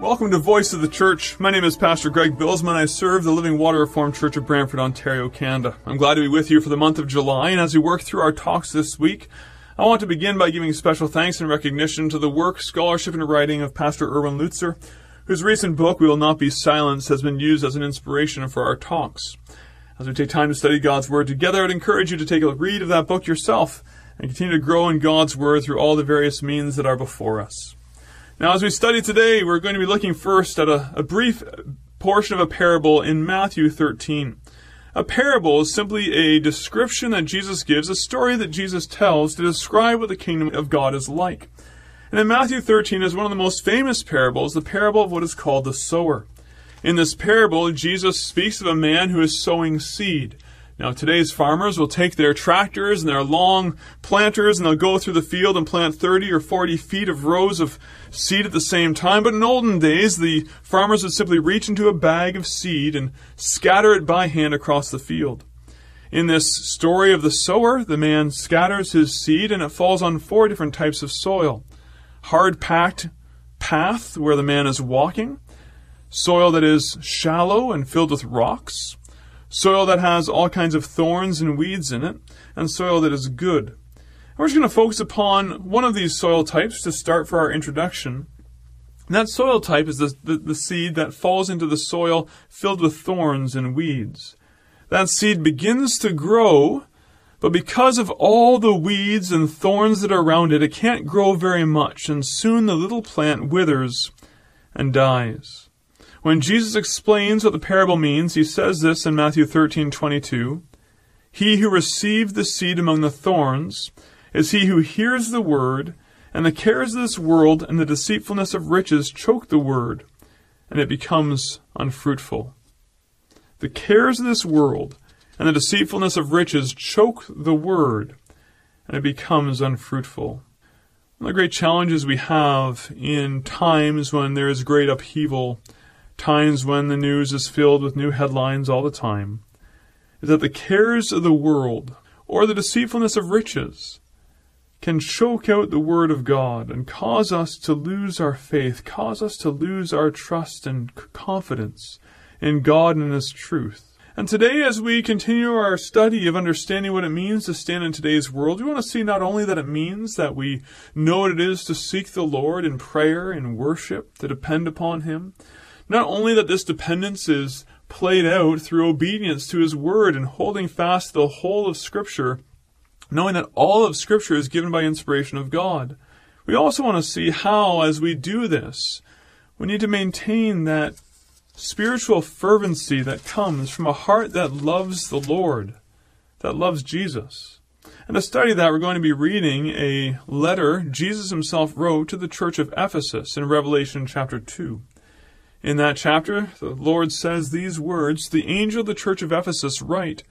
Welcome to Voice of the Church. My name is Pastor Greg Bylsma. I serve the Living Water Reformed Church of Brantford, Ontario, Canada. I'm glad to be with you for the month of July, and as we work through our talks this week, I want to begin by giving special thanks and recognition to the work, scholarship, and writing of Pastor Erwin Lutzer, whose recent book, We Will Not Be Silenced, has been used as an inspiration for our talks. As we take time to study God's Word together, I'd encourage you to take a read of that book yourself and continue to grow in God's Word through all the various means that are before us. Now, as we study today, we're going to be looking first at a, a, brief portion of a parable in Matthew 13. A parable is simply a description that Jesus gives, a story that Jesus tells to describe what the kingdom of God is like. And in Matthew 13 is one of the most famous parables, the parable of what is called the sower. In this parable, Jesus speaks of a man who is sowing seed. Now, today's farmers will take their tractors and their long planters and they'll go through the field and plant 30 or 40 feet of rows of seed at the same time. But in olden days, the farmers would simply reach into a bag of seed and scatter it by hand across the field. In this story of the sower, the man scatters his seed and it falls on four different types of soil. Hard packed path where the man is walking, soil that is shallow and filled with rocks, soil that has all kinds of thorns and weeds in it, and soil that is good. And we're just going to focus upon one of these soil types to start for our introduction. And that soil type is the, the, the, seed that falls into the soil filled with thorns and weeds. That seed begins to grow, but because of all the weeds and thorns that are around it, it can't grow very much, and soon the little plant withers and dies. When Jesus explains what the parable means, he says this in Matthew 13:22, "He who received the seed among the thorns is he who hears the word, and the cares of this world and the deceitfulness of riches choke the word, and it becomes unfruitful." The cares of this world and the deceitfulness of riches choke the word, and it becomes unfruitful. One of the great challenges we have in times when there is great upheaval times when the news is filled with new headlines all the time, is that the cares of the world or the deceitfulness of riches can choke out the Word of God and cause us to lose our faith, cause us to lose our trust and confidence in God and His truth. And today, as we continue our study of understanding what it means to stand in today's world, we want to see not only that it means that we know what it is to seek the Lord in prayer and worship, to depend upon Him, not only that this dependence is played out through obedience to His Word and holding fast the whole of Scripture, knowing that all of Scripture is given by inspiration of God. We also want to see how, as we do this, we need to maintain that spiritual fervency that comes from a heart that loves the Lord, that loves Jesus. And to study that, we're going to be reading a letter Jesus himself wrote to the church of Ephesus in Revelation chapter 2. In that chapter, the Lord says these words The angel of the church of Ephesus write,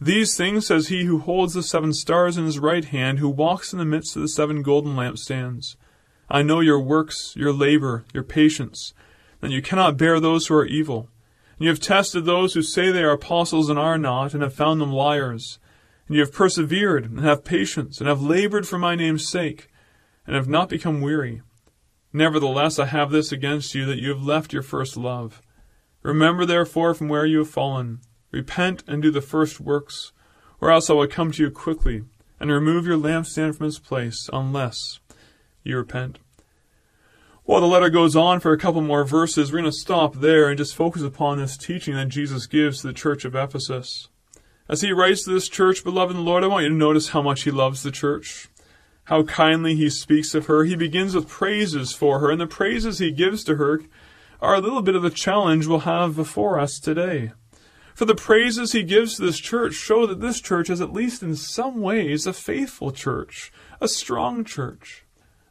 These things says he who holds the seven stars in his right hand, who walks in the midst of the seven golden lampstands. I know your works, your labor, your patience, and you cannot bear those who are evil. And you have tested those who say they are apostles and are not, and have found them liars. And you have persevered, and have patience, and have labored for my name's sake, and have not become weary. Nevertheless, I have this against you, that you have left your first love. Remember therefore from where you have fallen. Repent and do the first works, or else I will come to you quickly, and remove your lampstand from its place, unless you repent. While the letter goes on for a couple more verses, we're going to stop there and just focus upon this teaching that Jesus gives to the church of Ephesus. As he writes to this church, beloved in the Lord, I want you to notice how much he loves the church how kindly he speaks of her. He begins with praises for her, and the praises he gives to her are a little bit of the challenge we'll have before us today. For the praises he gives to this church show that this church is, at least in some ways, a faithful church, a strong church.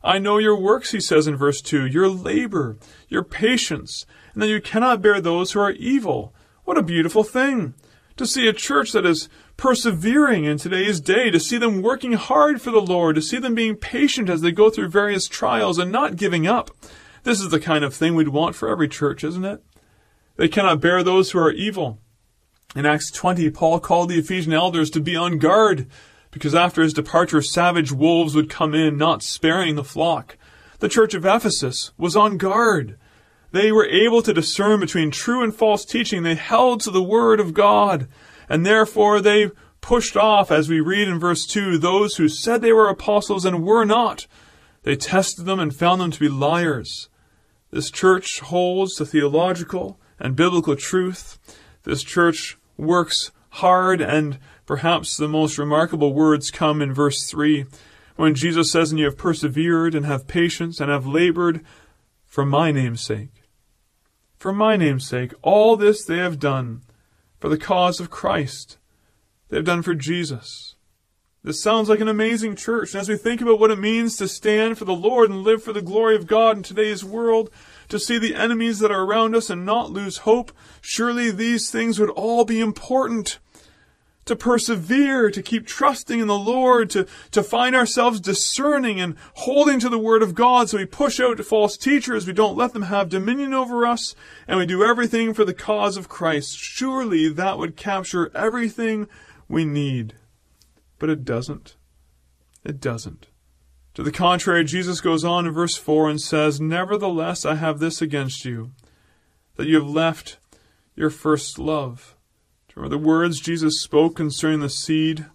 I know your works, he says in verse 2, your labor, your patience, and that you cannot bear those who are evil. What a beautiful thing! To see a church that is persevering in today's day, to see them working hard for the Lord, to see them being patient as they go through various trials and not giving up. This is the kind of thing we'd want for every church, isn't it? They cannot bear those who are evil. In Acts 20, Paul called the Ephesian elders to be on guard, because after his departure, savage wolves would come in, not sparing the flock. The church of Ephesus was on guard. They were able to discern between true and false teaching. They held to the word of God. And therefore they pushed off, as we read in verse 2, those who said they were apostles and were not. They tested them and found them to be liars. This church holds to theological and biblical truth. This church works hard, and perhaps the most remarkable words come in verse 3 when Jesus says, And you have persevered and have patience and have labored for my name's sake. For my name's sake, all this they have done for the cause of Christ. They have done for Jesus. This sounds like an amazing church. And as we think about what it means to stand for the Lord and live for the glory of God in today's world, to see the enemies that are around us and not lose hope, surely these things would all be important to persevere, to keep trusting in the Lord, to, to find ourselves discerning and holding to the Word of God so we push out false teachers, we don't let them have dominion over us, and we do everything for the cause of Christ. Surely that would capture everything we need. But it doesn't. It doesn't. To the contrary, Jesus goes on in verse 4 and says, Nevertheless, I have this against you, that you have left your first love. Remember the words Jesus spoke concerning the seed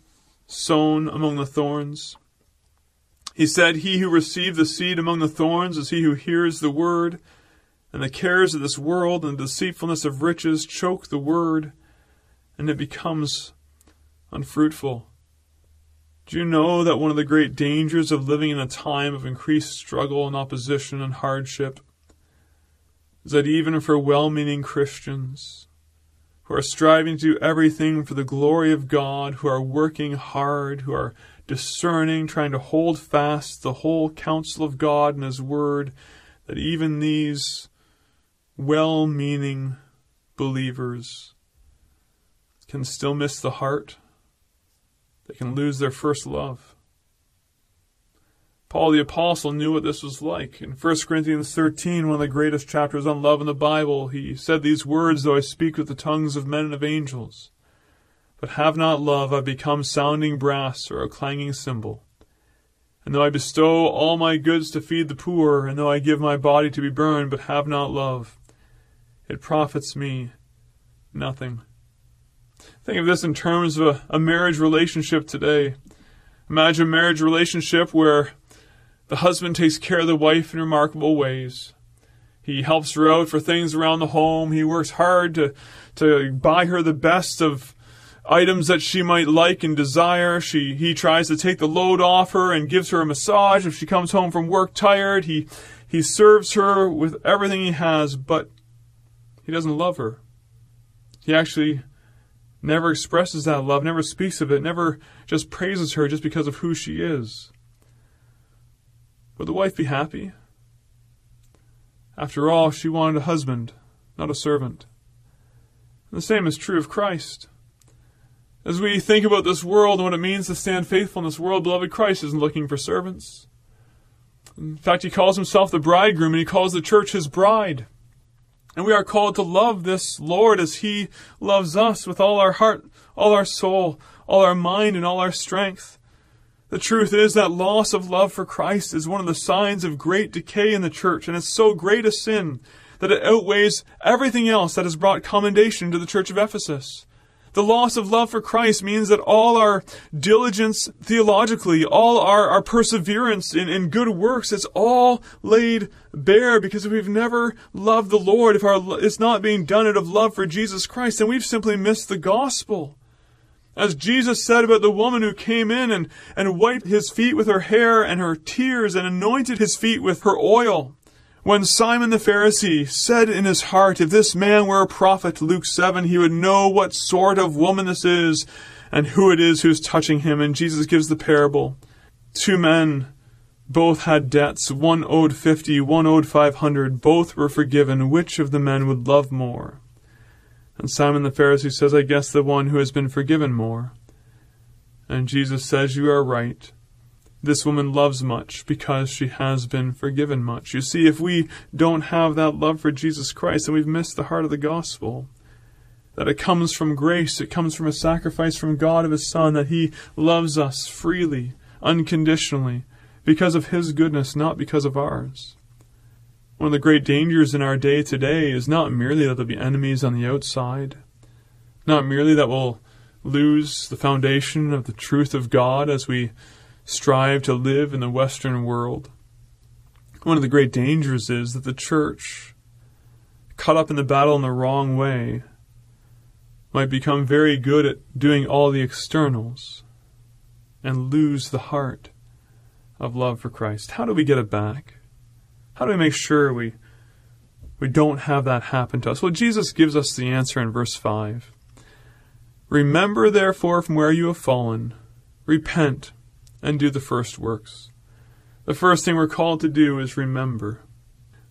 sown among the thorns? He said, He who received the seed among the thorns is he who hears the word, and the cares of this world and the deceitfulness of riches choke the word, and it becomes unfruitful. Do you know that one of the great dangers of living in a time of increased struggle and opposition and hardship is that even for well meaning Christians, who are striving to do everything for the glory of God, who are working hard, who are discerning, trying to hold fast the whole counsel of God and His Word, that even these well meaning believers can still miss the heart. They can lose their first love. Paul the Apostle knew what this was like. In 1 Corinthians 13, one of the greatest chapters on love in the Bible, he said these words, Though I speak with the tongues of men and of angels, but have not love, I become sounding brass or a clanging cymbal. And though I bestow all my goods to feed the poor, and though I give my body to be burned, but have not love, it profits me nothing. Think of this in terms of a, a marriage relationship today. Imagine a marriage relationship where the husband takes care of the wife in remarkable ways. He helps her out for things around the home. He works hard to, to buy her the best of items that she might like and desire. She, he tries to take the load off her and gives her a massage if she comes home from work tired. He, he serves her with everything he has, but he doesn't love her. He actually never expresses that love, never speaks of it, never just praises her just because of who she is. Would the wife be happy? After all, she wanted a husband, not a servant. And the same is true of Christ. As we think about this world and what it means to stand faithful in this world, beloved, Christ isn't looking for servants. In fact, he calls himself the bridegroom and he calls the church his bride. And we are called to love this Lord as he loves us with all our heart, all our soul, all our mind, and all our strength. The truth is that loss of love for Christ is one of the signs of great decay in the church, and it's so great a sin that it outweighs everything else that has brought commendation to the church of Ephesus. The loss of love for Christ means that all our diligence theologically, all our, our perseverance in, in good works, it's all laid bare because if we've never loved the Lord, if our, it's not being done out of love for Jesus Christ, then we've simply missed the gospel. As Jesus said about the woman who came in and, and wiped his feet with her hair and her tears and anointed his feet with her oil. When Simon the Pharisee said in his heart, if this man were a prophet, Luke 7, he would know what sort of woman this is and who it is who's touching him. And Jesus gives the parable. Two men both had debts. One owed 50, one owed 500. Both were forgiven. Which of the men would love more? And Simon the Pharisee says, I guess the one who has been forgiven more. And Jesus says, You are right. This woman loves much because she has been forgiven much. You see, if we don't have that love for Jesus Christ, then we've missed the heart of the gospel. That it comes from grace, it comes from a sacrifice from God of His Son, that He loves us freely, unconditionally, because of His goodness, not because of ours. One of the great dangers in our day today is not merely that there'll be enemies on the outside, not merely that we'll lose the foundation of the truth of God as we strive to live in the Western world. One of the great dangers is that the church, caught up in the battle in the wrong way, might become very good at doing all the externals and lose the heart of love for Christ. How do we get it back? How do we make sure we we don't have that happen to us? Well, Jesus gives us the answer in verse 5. Remember therefore from where you have fallen, repent and do the first works. The first thing we're called to do is remember.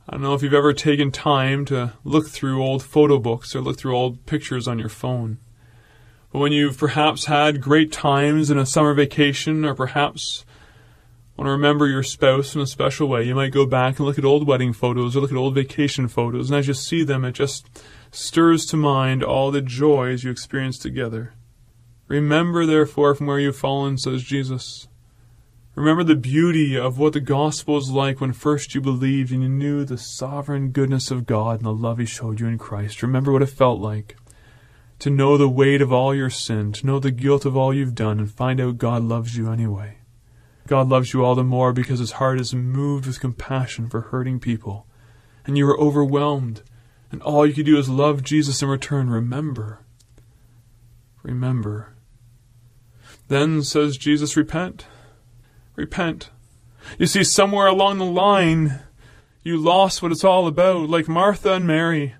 I don't know if you've ever taken time to look through old photo books or look through old pictures on your phone. But when you've perhaps had great times in a summer vacation or perhaps want to remember your spouse in a special way, you might go back and look at old wedding photos or look at old vacation photos, and as you see them, it just stirs to mind all the joys you experienced together. Remember, therefore, from where you've fallen, says Jesus. Remember the beauty of what the gospel is like when first you believed and you knew the sovereign goodness of God and the love He showed you in Christ. Remember what it felt like to know the weight of all your sin, to know the guilt of all you've done, and find out God loves you anyway. God loves you all the more because His heart is moved with compassion for hurting people, and you are overwhelmed, and all you can do is love Jesus in return. Remember. Remember. Then says Jesus, repent. Repent. You see, somewhere along the line, you lost what it's all about, like Martha and Mary.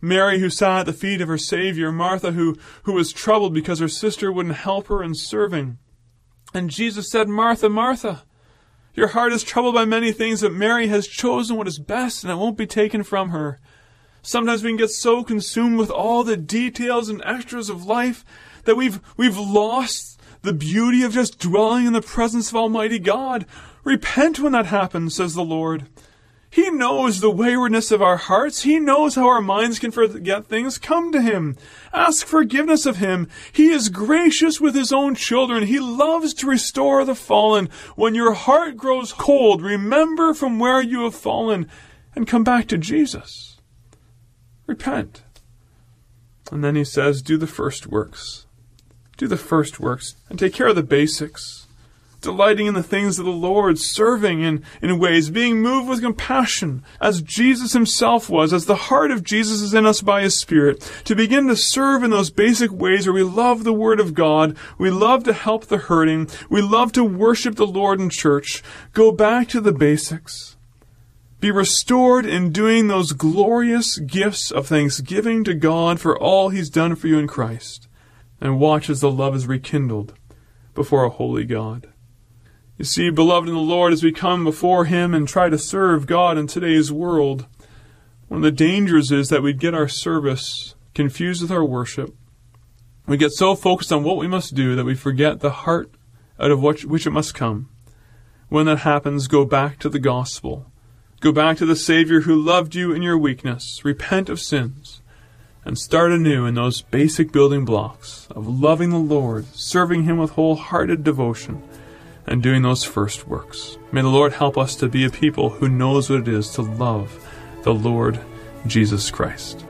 Mary who sat at the feet of her Savior, Martha who, who was troubled because her sister wouldn't help her in serving. And Jesus said, Martha, Martha, your heart is troubled by many things, but Mary has chosen what is best, and it won't be taken from her. Sometimes we can get so consumed with all the details and extras of life that we've, we've lost the beauty of just dwelling in the presence of Almighty God. Repent when that happens, says the Lord. He knows the waywardness of our hearts. He knows how our minds can forget things. Come to Him. Ask forgiveness of Him. He is gracious with His own children. He loves to restore the fallen. When your heart grows cold, remember from where you have fallen and come back to Jesus. Repent. And then He says, do the first works do the first works, and take care of the basics. Delighting in the things of the Lord, serving in, in ways, being moved with compassion, as Jesus himself was, as the heart of Jesus is in us by his Spirit, to begin to serve in those basic ways where we love the Word of God, we love to help the hurting, we love to worship the Lord in church. Go back to the basics. Be restored in doing those glorious gifts of thanksgiving to God for all he's done for you in Christ and watch as the love is rekindled before a holy God. You see, beloved in the Lord, as we come before Him and try to serve God in today's world, one of the dangers is that we get our service confused with our worship. We get so focused on what we must do that we forget the heart out of which, which it must come. When that happens, go back to the gospel. Go back to the Savior who loved you in your weakness. Repent of sins and start anew in those basic building blocks of loving the Lord, serving Him with wholehearted devotion, and doing those first works. May the Lord help us to be a people who knows what it is to love the Lord Jesus Christ.